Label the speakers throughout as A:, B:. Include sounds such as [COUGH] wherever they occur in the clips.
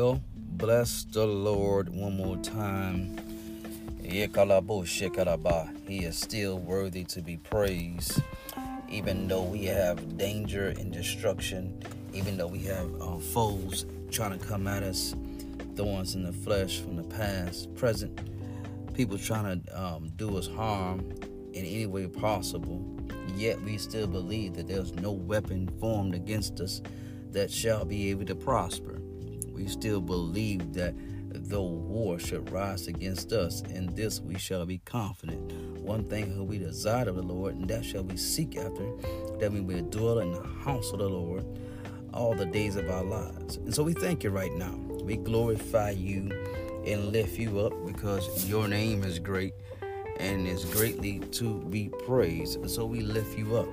A: Well, bless the Lord one more time. He is still worthy to be praised, even though we have danger and destruction, even though we have uh, foes trying to come at us, thorns in the flesh from the past, present, people trying to um, do us harm in any way possible. Yet we still believe that there's no weapon formed against us that shall be able to prosper. We still believe that though war should rise against us, in this we shall be confident. One thing who we desire of the Lord, and that shall we seek after, that we may dwell in the house of the Lord all the days of our lives. And so we thank you right now. We glorify you and lift you up because your name is great and is greatly to be praised. So we lift you up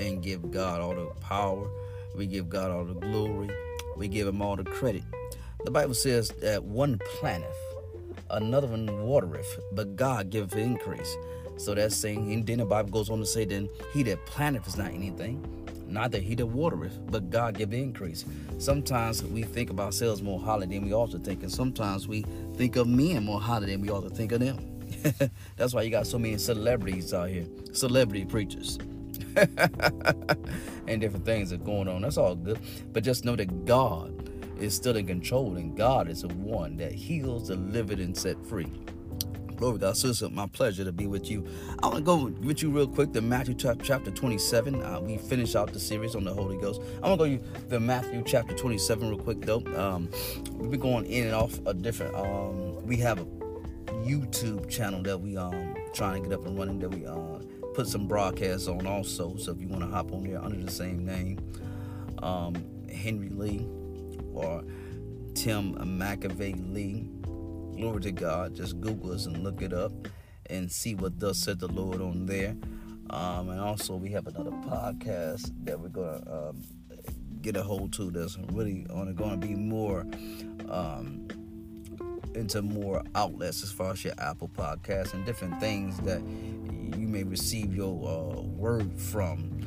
A: and give God all the power we give God all the glory. We give him all the credit. The Bible says that one planteth, another one watereth, but God giveth increase. So that's saying, and then the Bible goes on to say, then he that planteth is not anything, neither he that watereth, but God give increase. Sometimes we think of ourselves more highly than we ought to think, and sometimes we think of men more highly than we ought to think of them. [LAUGHS] that's why you got so many celebrities out here, celebrity preachers. [LAUGHS] and different things are going on. That's all good. But just know that God is still in control, and God is the one that heals, delivered, and set free. Glory God. So it's my pleasure to be with you. I want to go with you real quick to Matthew chapter 27. Uh, we finish out the series on the Holy Ghost. I want to go to the Matthew chapter 27 real quick, though. Um, we'll be going in and off a different. Um, we have a YouTube channel that we um trying to get up and running that we um put some broadcasts on also. So if you want to hop on there under the same name, um, Henry Lee or Tim McAvey Lee, glory to God. Just Google us and look it up and see what thus said the Lord on there. Um, and also we have another podcast that we're gonna um, get a hold to that's really going to be more um, into more outlets as far as your Apple podcast and different things that you may receive your uh, word from.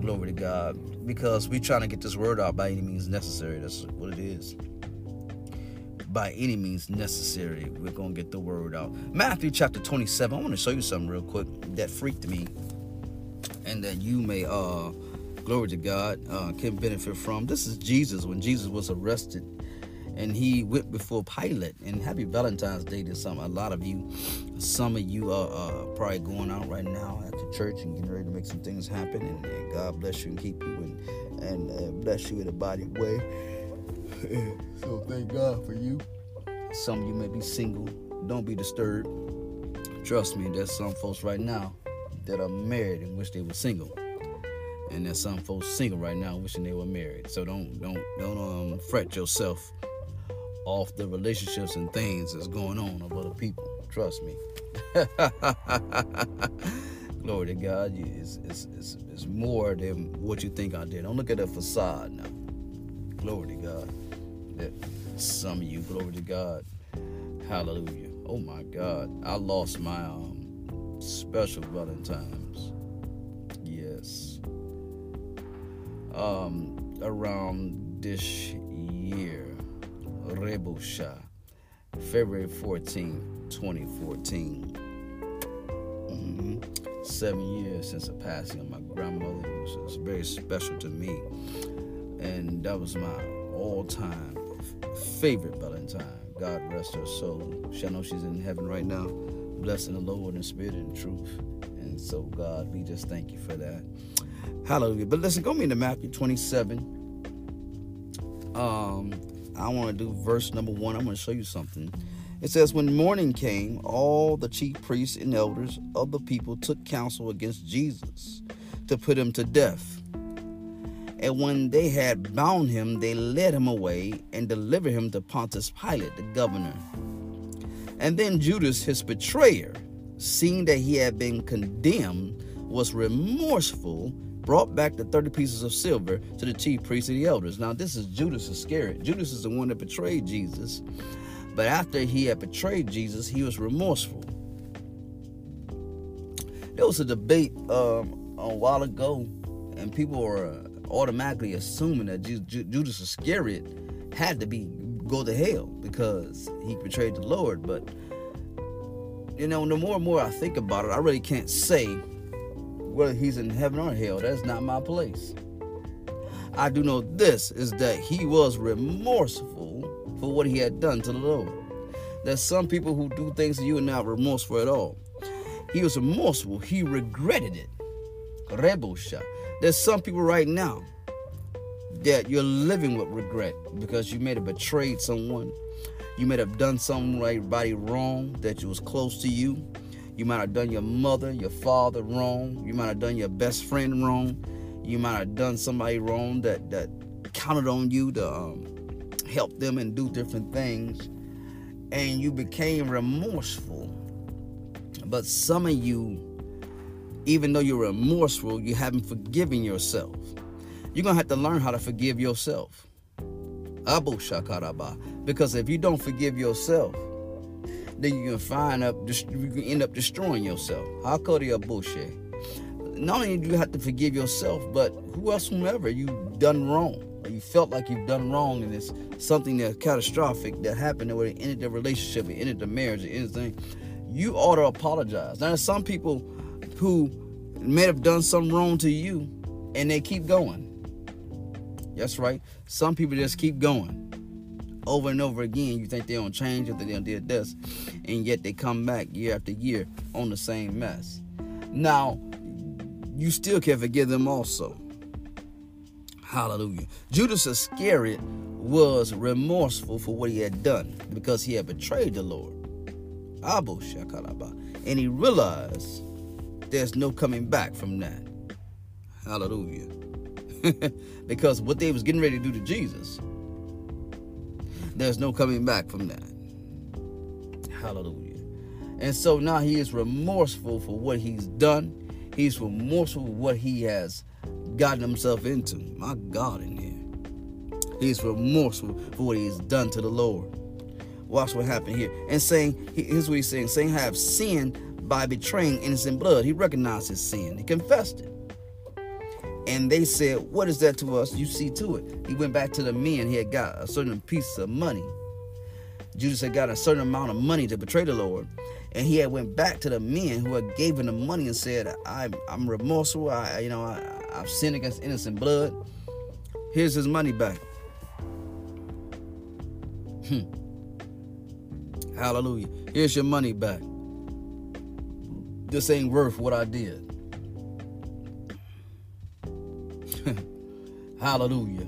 A: Glory to God. Because we're trying to get this word out by any means necessary. That's what it is. By any means necessary, we're going to get the word out. Matthew chapter 27. I want to show you something real quick that freaked me and that you may, uh, glory to God, uh, can benefit from. This is Jesus when Jesus was arrested and he went before Pilate. And happy Valentine's Day to some. A lot of you, some of you are uh, probably going out right now at the church and getting ready to make some things happen. And, and God bless you and keep you and and uh, bless you in a body way. [LAUGHS] so thank God for you. Some of you may be single. Don't be disturbed. Trust me, there's some folks right now that are married and wish they were single and there's some folks single right now wishing they were married. So don't don't don't um, fret yourself off the relationships and things that's going on of other people. Trust me. [LAUGHS] Glory to God. It's, it's, it's, it's more than what you think I did. Don't look at the facade now. Glory to God. That some of you, glory to God. Hallelujah. Oh my God. I lost my um, special Valentine's. Yes. Um, around this Rebusha, February 14, 2014. Mm-hmm. Seven years since the passing of my grandmother. It was, very special to me. And that was my all time favorite Valentine. God rest her soul. She, I know she's in heaven right now, blessing the Lord in spirit and truth. And so, God, we just thank you for that. Hallelujah. But listen, go me into Matthew 27. Um, I want to do verse number one. I'm going to show you something. It says, When morning came, all the chief priests and elders of the people took counsel against Jesus to put him to death. And when they had bound him, they led him away and delivered him to Pontius Pilate, the governor. And then Judas, his betrayer, seeing that he had been condemned, was remorseful brought back the 30 pieces of silver to the chief priests and the elders. Now, this is Judas Iscariot. Judas is the one that betrayed Jesus. But after he had betrayed Jesus, he was remorseful. There was a debate um, a while ago, and people were automatically assuming that Judas Iscariot had to be go to hell because he betrayed the Lord. But you know, the more and more I think about it, I really can't say whether he's in heaven or hell. That's not my place. I do know this is that he was remorseful for what he had done to the Lord. There's some people who do things to you and not remorseful at all. He was remorseful. He regretted it. Rebosha. There's some people right now that you're living with regret because you may have betrayed someone. You may have done something right. somebody wrong that was close to you. You might have done your mother, your father wrong. You might have done your best friend wrong. You might have done somebody wrong that that counted on you to um, help them and do different things, and you became remorseful. But some of you, even though you're remorseful, you haven't forgiven yourself. You're gonna have to learn how to forgive yourself. Abu Shakaraba. Because if you don't forgive yourself, then you can find up you can end up destroying yourself. How could you bullshit? Not only do you have to forgive yourself, but who else, whomever you've done wrong, or you felt like you've done wrong, and it's something that's catastrophic that happened, or it ended the relationship, it ended the marriage, or anything. You ought to apologize. Now, there's some people who may have done something wrong to you, and they keep going. That's right. Some people just keep going over and over again. You think they don't change if they don't did this, and yet they come back year after year on the same mess. Now, you still can forgive them also. Hallelujah. Judas Iscariot was remorseful for what he had done because he had betrayed the Lord. Abu Shakalaba. And he realized there's no coming back from that. Hallelujah. [LAUGHS] because what they was getting ready to do to Jesus, there's no coming back from that. Hallelujah. And so now he is remorseful for what he's done. He's remorseful for what he has gotten himself into. My God, in here. He's remorseful for what he's done to the Lord. Watch what happened here. And saying, here's what he's saying, saying, I have sinned by betraying innocent blood. He recognized his sin. He confessed it. And they said, What is that to us? You see to it. He went back to the men. He had got a certain piece of money. Judas had got a certain amount of money to betray the Lord. And he had went back to the men who had given the money and said, I'm, I'm remorseful. I, you know, I, I've sinned against innocent blood. Here's his money back. Hmm. Hallelujah. Here's your money back. This ain't worth what I did. Hallelujah.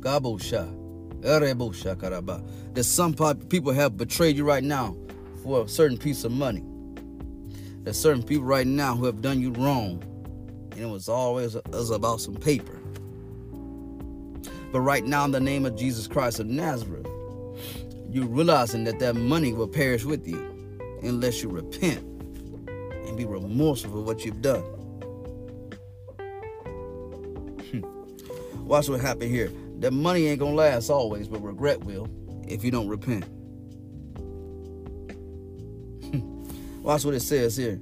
A: Gabosha. Erebosha karaba. That some people have betrayed you right now for a certain piece of money. There's certain people right now who have done you wrong. And it was always it was about some paper. But right now, in the name of Jesus Christ of Nazareth, you're realizing that that money will perish with you unless you repent and be remorseful for what you've done. Watch what happened here. That money ain't gonna last always, but regret will if you don't repent. [LAUGHS] Watch what it says here.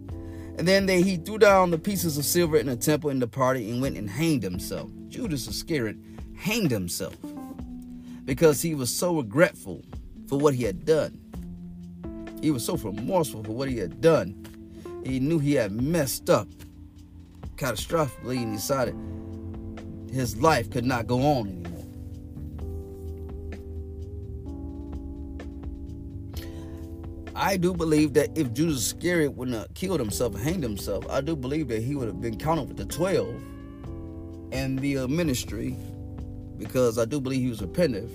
A: And then they, he threw down the pieces of silver in the temple in the party and went and hanged himself. Judas Iscariot hanged himself because he was so regretful for what he had done. He was so remorseful for what he had done. He knew he had messed up catastrophically and decided his life could not go on anymore. I do believe that if Judas Iscariot wouldn't have killed himself hanged himself, I do believe that he would have been counted with the 12 and the uh, ministry because I do believe he was repentant.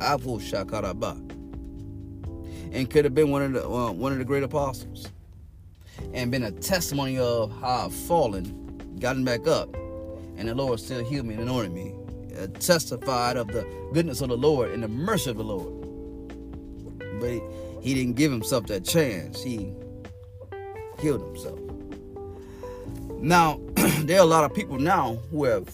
A: Abu Shakaraba. And could have been one of the uh, one of the great apostles. And been a testimony of how I've fallen, gotten back up, and the Lord still healed me and anointed me. Uh, testified of the goodness of the Lord and the mercy of the Lord. But he, he didn't give himself that chance. He healed himself. Now, [CLEARS THROAT] there are a lot of people now who have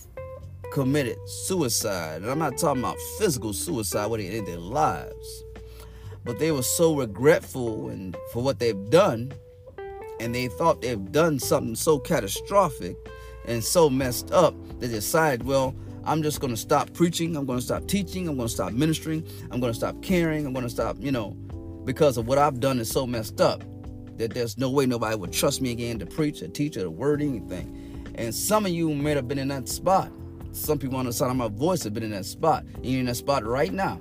A: committed suicide. And I'm not talking about physical suicide where they ended their lives. But they were so regretful and for what they've done, and they thought they've done something so catastrophic and so messed up, they decide, well, I'm just going to stop preaching. I'm going to stop teaching. I'm going to stop ministering. I'm going to stop caring. I'm going to stop, you know, because of what I've done is so messed up that there's no way nobody would trust me again to preach or teach or to word anything. And some of you may have been in that spot. Some people on the side of my voice have been in that spot. And you're in that spot right now.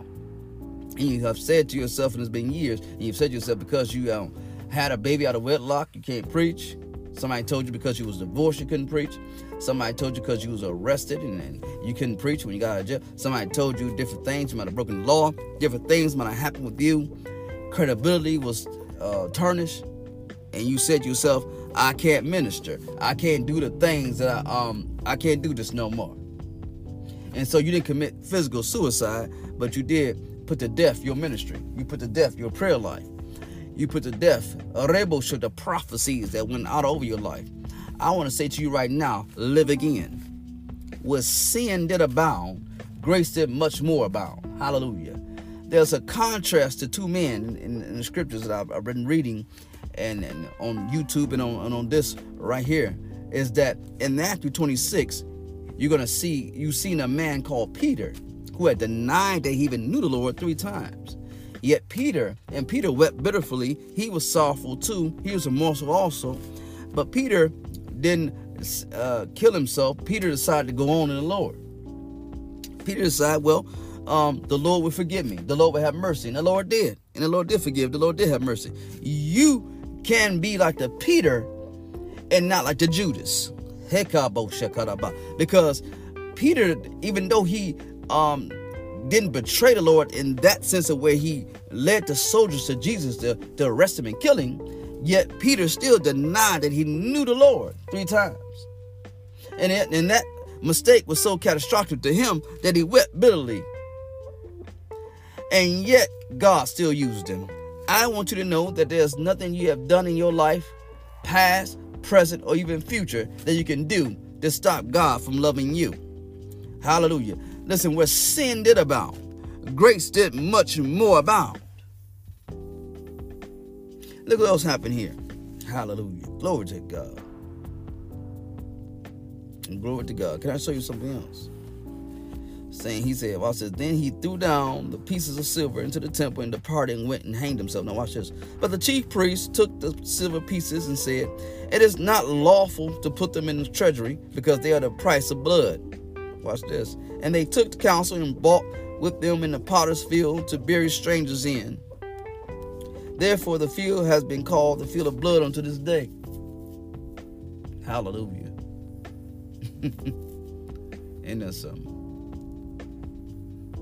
A: And you have said to yourself, and it's been years, and you've said to yourself because you um, had a baby out of wedlock, you can't preach. Somebody told you because you was divorced, you couldn't preach. Somebody told you because you was arrested and, and, you couldn't preach when you got out of jail. Somebody told you different things. You might have broken the law. Different things might have happened with you. Credibility was uh, tarnished, and you said to yourself, "I can't minister. I can't do the things that I um I can't do this no more." And so you didn't commit physical suicide, but you did put to death your ministry. You put to death your prayer life. You put to death a rebel should the prophecies that went out over your life. I want to say to you right now, live again. Where sin did abound, grace did much more abound. Hallelujah. There's a contrast to two men in, in, in the scriptures that I've, I've been reading and, and, on YouTube and on, and on this right here is that in Matthew 26, you're gonna see you've seen a man called Peter who had denied that he even knew the Lord three times. Yet Peter, and Peter wept bitterly, he was sorrowful too, he was remorseful also. But Peter didn't uh, kill himself. Peter decided to go on in the Lord. Peter decided, well, um, the Lord will forgive me. The Lord will have mercy. And the Lord did. And the Lord did forgive. The Lord did have mercy. You can be like the Peter and not like the Judas. Because Peter, even though he um, didn't betray the Lord in that sense of where he led the soldiers to Jesus to, to arrest him and kill him, yet Peter still denied that he knew the Lord three times. And, it, and that mistake was so catastrophic to him that he wept bitterly. And yet God still used him. I want you to know that there's nothing you have done in your life, past, present, or even future, that you can do to stop God from loving you. Hallelujah. Listen, where sin did abound, grace did much more abound. Look what else happened here. Hallelujah. Glory to God. And glory to God. Can I show you something else? Saying he said, well, says, then he threw down the pieces of silver into the temple and departed and went and hanged himself. Now watch this. But the chief priest took the silver pieces and said, It is not lawful to put them in the treasury because they are the price of blood. Watch this. And they took the counsel and bought with them in the potter's field to bury strangers in. Therefore, the field has been called the field of blood unto this day. Hallelujah. [LAUGHS] Ain't that something.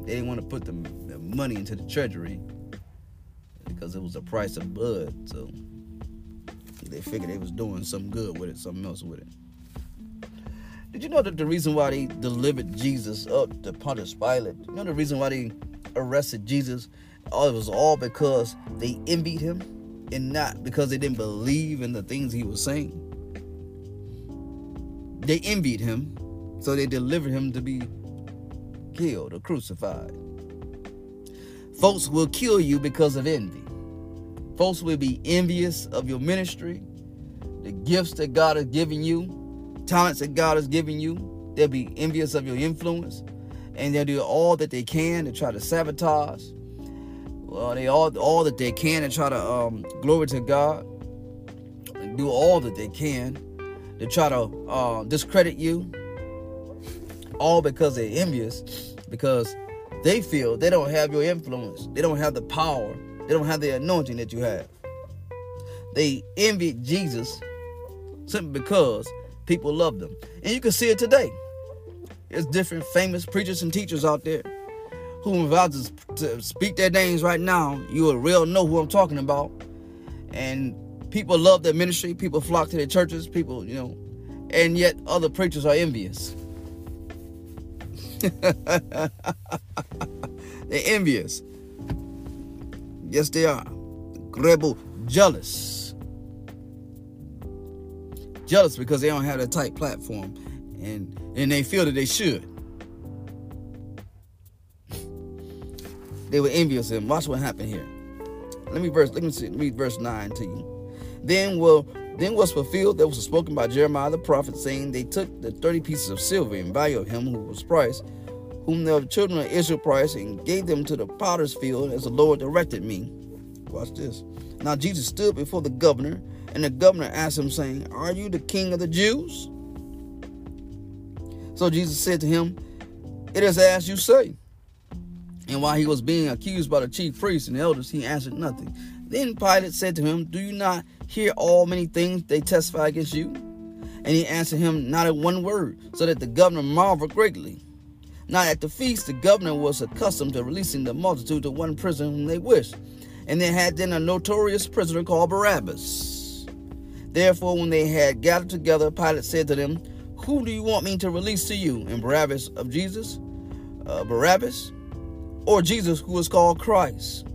A: They didn't want to put the, the money into the treasury because it was the price of blood. So they figured they was doing something good with it, something else with it. Did you know that the reason why they delivered Jesus up to Pontius Pilate? You know the reason why they arrested Jesus? Oh, it was all because they envied him and not because they didn't believe in the things he was saying. They envied him, so they delivered him to be killed or crucified. Folks will kill you because of envy. Folks will be envious of your ministry, the gifts that God has given you, talents that God has given you. They'll be envious of your influence, and they'll do all that they can to try to sabotage. Well, they all all that they can to try to um, glory to God. Do all that they can to try to uh, discredit you. All because they're envious, because they feel they don't have your influence. They don't have the power. They don't have the anointing that you have. They envy Jesus simply because people love them. And you can see it today. There's different famous preachers and teachers out there who, if I just to speak their names right now, you will real know who I'm talking about. And people love their ministry. People flock to their churches. People, you know, and yet other preachers are envious. [LAUGHS] They're envious. Yes, they are. Rebel, jealous jealous because they don't have a tight platform and and they feel that they should. They were envious of him. Watch what happened here. Let me verse let me see, read verse 9 to you. Then will Then was fulfilled that was spoken by Jeremiah the prophet, saying, They took the thirty pieces of silver in value of him who was priced, whom the children of Israel priced, and gave them to the potter's field as the Lord directed me. Watch this. Now Jesus stood before the governor, and the governor asked him, saying, Are you the king of the Jews? So Jesus said to him, It is as you say. And while he was being accused by the chief priests and elders, he answered nothing. Then Pilate said to him, Do you not hear all many things they testify against you? And he answered him not a one word, so that the governor marveled greatly. Now at the feast, the governor was accustomed to releasing the multitude to one prisoner whom they wished. And they had then a notorious prisoner called Barabbas. Therefore, when they had gathered together, Pilate said to them, Who do you want me to release to you? And Barabbas of Jesus? Uh, Barabbas? Or Jesus, who is called Christ?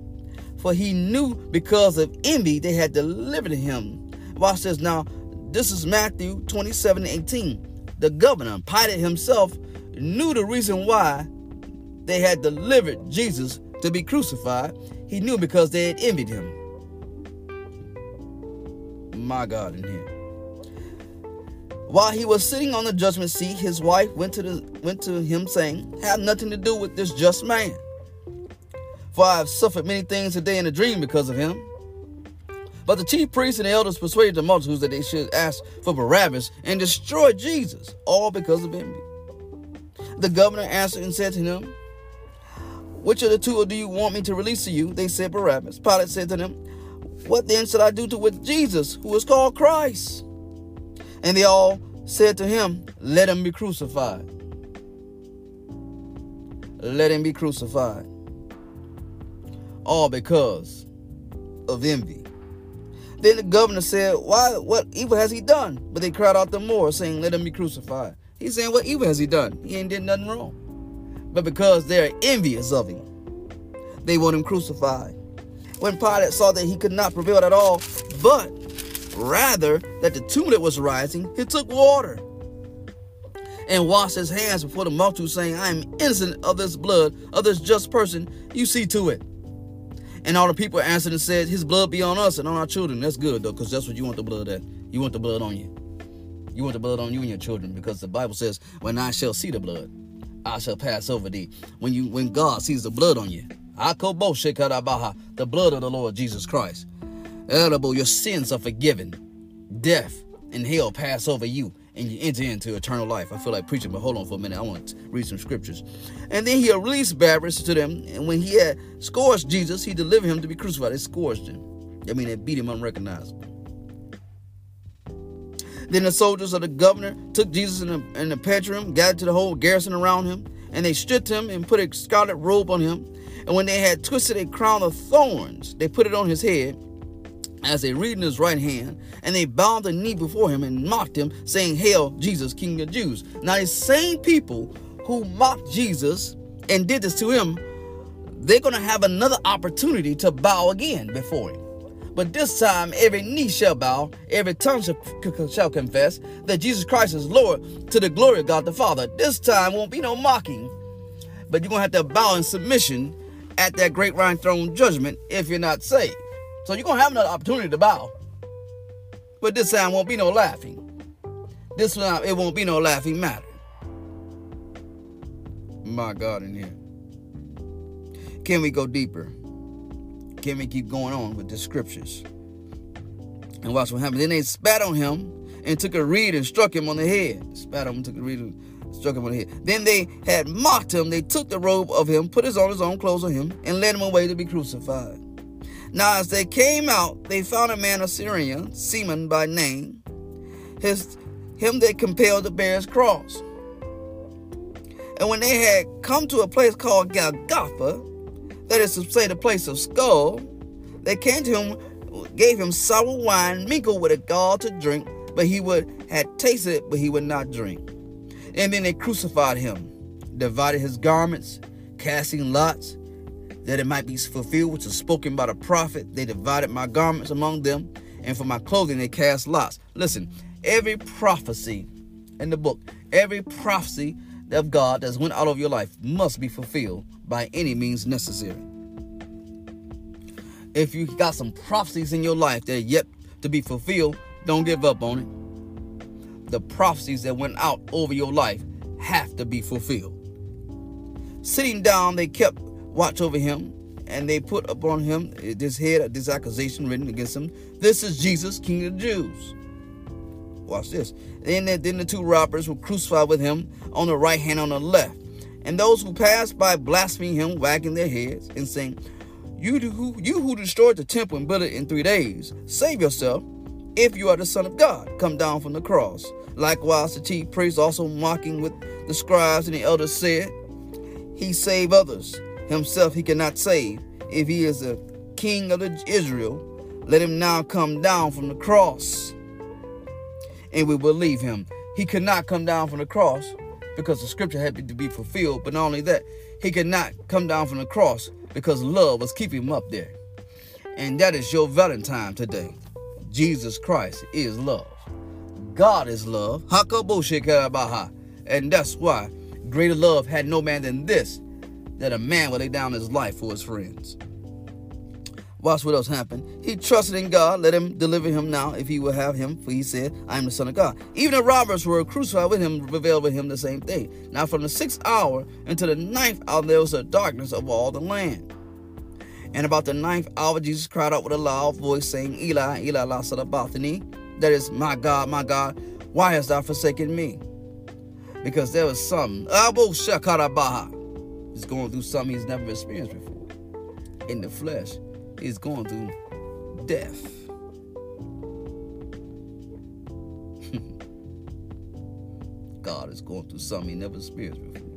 A: For he knew because of envy they had delivered him. Watch this now. This is Matthew 27 18. The governor, Pilate himself, knew the reason why they had delivered Jesus to be crucified. He knew because they had envied him. My God, in here. While he was sitting on the judgment seat, his wife went to the went to him saying, "Have nothing to do with this just man, for I have suffered many things today in a dream because of him." But the chief priests and the elders persuaded the multitudes that they should ask for Barabbas and destroy Jesus, all because of envy. The governor answered and said to them, Which of the two do you want me to release to you? They said, Barabbas. Pilate said to them, What then should I do to with Jesus, who is called Christ? And they all said to him, Let him be crucified. Let him be crucified. All because of envy. Then the governor said, Why what evil has he done? But they cried out the more, saying, Let him be crucified. He's saying, What evil has he done? He ain't did nothing wrong. But because they're envious of him, they want him crucified. When Pilate saw that he could not prevail at all, but rather that the tumult was rising, he took water and washed his hands before the multitude, saying, I am innocent of this blood of this just person. You see to it. And all the people answered and said, His blood be on us and on our children. That's good, though, because that's what you want the blood at. You want the blood on you. You want the blood on you and your children, because the Bible says, When I shall see the blood, I shall pass over thee. When you when God sees the blood on you, the blood of the Lord Jesus Christ. Edible, your sins are forgiven. Death and hell pass over you, and you enter into eternal life. I feel like preaching, but hold on for a minute. I want to read some scriptures. And then he released Barabbas to them, and when he had scourged Jesus, he delivered him to be crucified. They scourged him. I mean, they beat him unrecognizable. Then the soldiers of the governor took Jesus in the, in the pantry gathered to the whole garrison around him, and they stripped him and put a scarlet robe on him. And when they had twisted a crown of thorns, they put it on his head as they reed in his right hand, and they bowed the knee before him and mocked him, saying, Hail, Jesus, King of Jews. Now, these same people who mocked Jesus and did this to him, they're going to have another opportunity to bow again before him. But this time, every knee shall bow, every tongue shall, shall confess that Jesus Christ is Lord to the glory of God the Father. This time won't be no mocking, but you're going to have to bow in submission at that great round throne judgment if you're not saved. So you're going to have another opportunity to bow. But this time won't be no laughing. This time it won't be no laughing matter. My God in here. Can we go deeper? Can we keep going on with the scriptures? And watch what happens. Then they spat on him and took a reed and struck him on the head. Spat on him, took a reed and struck him on the head. Then they had mocked him. They took the robe of him, put his on his own clothes on him, and led him away to be crucified. Now, as they came out, they found a man of Cyrene, Simon by name. His him they compelled to bear his cross. And when they had come to a place called Golgotha, that is to say, the place of skull, they came to him, gave him sour wine mingled with a gall to drink, but he would had tasted it, but he would not drink. And then they crucified him, divided his garments, casting lots, that it might be fulfilled which was spoken by the prophet. They divided my garments among them, and for my clothing they cast lots. Listen, every prophecy in the book, every prophecy of God that's went out of your life must be fulfilled by any means necessary. If you got some prophecies in your life that are yet to be fulfilled, Don't give up on it. The prophecies that went out over your life have to be fulfilled. Sitting down, they kept watch over him, and they put upon him this head, this accusation written against him. This is Jesus, King of the Jews. Watch this. Then, then the two robbers were crucified with him on the right hand, on the left. And those who passed by blaspheming him, wagging their heads and saying, you who, you who destroyed the temple and built it in three days, save yourself. If you are the Son of God, come down from the cross. Likewise, the chief priests also mocking with the scribes and the elders said, He save others. Himself he cannot save. If he is the king of Israel, let him now come down from the cross. And we believe him. He could not come down from the cross because the scripture had to be fulfilled. But not only that, he could not come down from the cross because love was keeping him up there. And that is your Valentine today. Jesus Christ is love. God is love. And that's why greater love had no man than this, that a man would lay down his life for his friends. Watch what else happened. He trusted in God. Let him deliver him now if he will have him. For he said, I am the Son of God. Even the robbers who were crucified with him prevailed with him the same thing. Now from the sixth hour until the ninth hour there was a darkness over all the land. And about the ninth hour Jesus cried out with a loud voice, saying, Eli, Eli, la sabachthani. That is, my God, my God, why hast thou forsaken me? Because there was something. Abu Shakarabaha. is going through something he's never experienced before. In the flesh he's going through death. [LAUGHS] God is going through something he never experienced before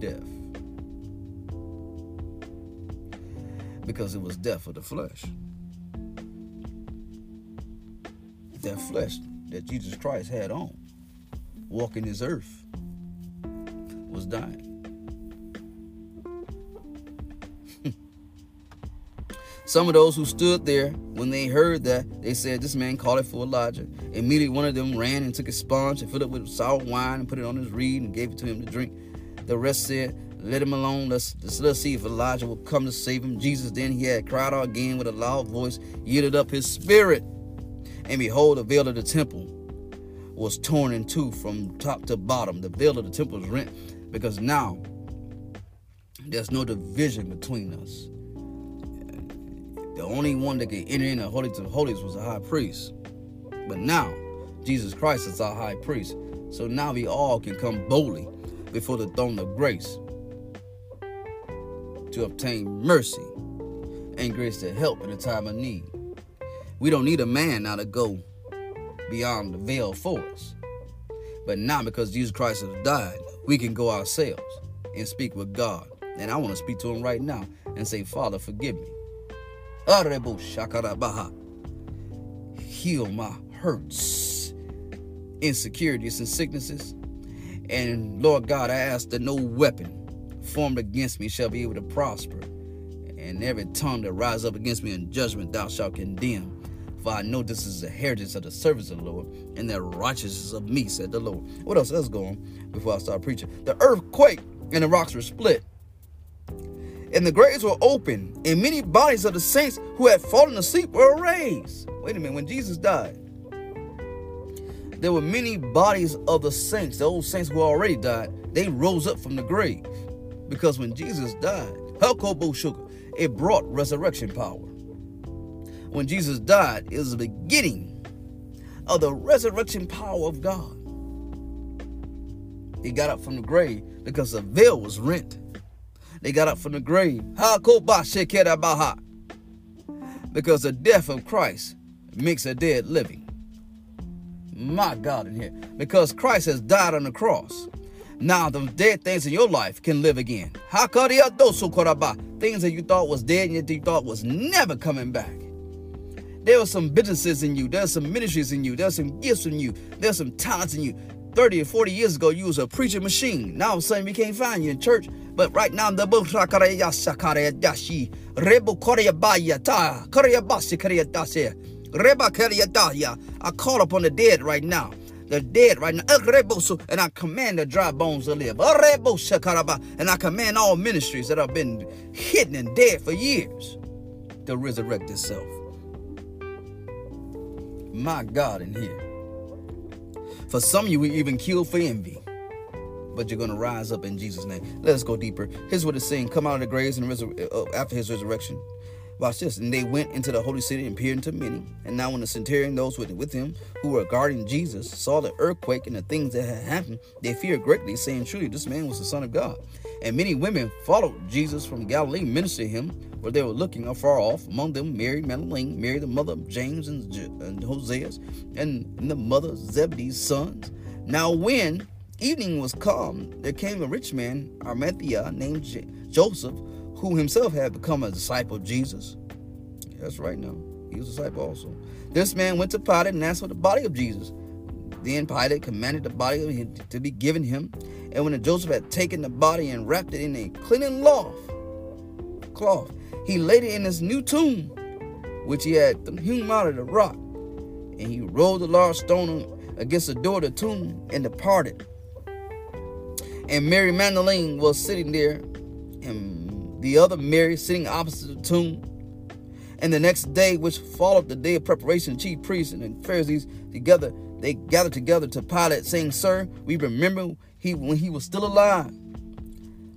A: death. Because it was death of the flesh. That flesh that Jesus Christ had on, walking this earth, was dying. [LAUGHS] Some of those who stood there, when they heard that, they said, This man called it for Elijah. Immediately one of them ran and took a sponge and filled it with sour wine and put it on his reed and gave it to him to drink. The rest said, Let him alone. Let's, let's, see if Elijah will come to save him. Jesus then he had cried out again with a loud voice, yielded up his spirit. And behold, the veil of the temple was torn in two from top to bottom. The veil of the temple was rent because now there's no division between us. The only one that could enter in the Holy of Holies was the high priest. But now, Jesus Christ is our high priest. So now we all can come boldly before the throne of grace to obtain mercy and grace to help in a time of need. We don't need a man now to go beyond the veil for us. But not because Jesus Christ has died, we can go ourselves and speak with God. And I want to speak to him right now and say, Father, forgive me. Heal my hurts, insecurities, and sicknesses. And Lord God, I ask that no weapon formed against me shall be able to prosper. And every tongue that rise up against me in judgment thou shalt condemn. For I know this is the heritage of the servants of the Lord, and the righteousness of me, said the Lord. What else? is going before I start preaching. The earth quaked, and the rocks were split and the graves were open, and many bodies of the saints who had fallen asleep were raised. Wait a minute, when Jesus died, there were many bodies of the saints, the old saints who already died, they rose up from the grave. Because when Jesus died, it brought resurrection power. When Jesus died, it was the beginning of the resurrection power of God. He got up from the grave because the veil was rent. They got up from the grave. Because the death of Christ makes a dead living. My God in here. Because Christ has died on the cross. Now the dead things in your life can live again. Things that you thought was dead and you thought was never coming back. There are some businesses in you. There's some ministries in you. There's some gifts in you. There's some talents in you. 30 or 40 years ago, you was a preaching machine. Now all of a sudden we can't find you in church. But right now, the. I call upon the dead right now. The dead right now. Uh, and I command the dry bones to live. Uh, and I command all ministries that have been hidden and dead for years to resurrect itself. My God, in here. For some of you, we even kill for envy. But you're going to rise up in Jesus' name. Let us go deeper. Here's what it's saying Come out of the graves and resur- uh, after his resurrection. Watch this. And they went into the holy city and appeared unto many. And now, when the centurion, those with him who were guarding Jesus, saw the earthquake and the things that had happened, they feared greatly, saying, Truly, this man was the Son of God. And many women followed Jesus from Galilee, ministering him, where they were looking afar off. Among them, Mary Magdalene, Mary, the mother of James and, and Hoseas, and the mother of Zebedee's sons. Now, when evening was come, there came a rich man, Arimathea, named Joseph who himself had become a disciple of Jesus. That's right now. He was a disciple also. This man went to Pilate and asked for the body of Jesus. Then Pilate commanded the body to be given him. And when Joseph had taken the body and wrapped it in a clean cloth, cloth, he laid it in his new tomb, which he had hewn out of the rock. And he rolled a large stone against the door of the tomb and departed. And Mary Magdalene was sitting there, and the other Mary sitting opposite the tomb. And the next day, which followed the day of preparation, chief priests and Pharisees together, they gathered together to Pilate, saying, Sir, we remember he when he was still alive,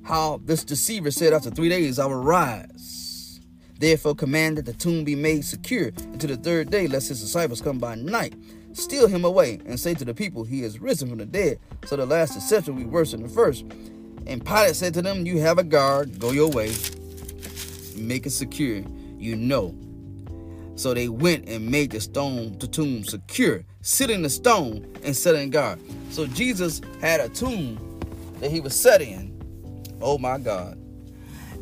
A: how this deceiver said, After three days I will rise. Therefore command that the tomb be made secure until the third day, lest his disciples come by night, steal him away, and say to the people, He is risen from the dead. So the last deception will be worse than the first. And Pilate said to them, You have a guard, go your way, make it secure, you know. So they went and made the stone, the tomb secure, sitting the stone and setting guard. So Jesus had a tomb that he was set in. Oh my God.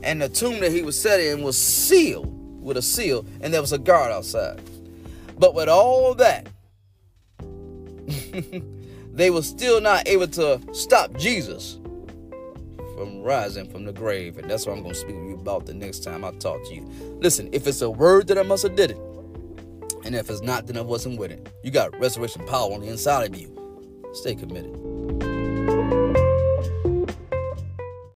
A: And the tomb that he was set in was sealed with a seal, and there was a guard outside. But with all that, [LAUGHS] they were still not able to stop Jesus from rising from the grave. And that's what I'm going to speak to you about the next time I talk to you. Listen, if it's a word that I must have did it, and if it's not, then I wasn't with it. You got resurrection power on the inside of you. Stay committed.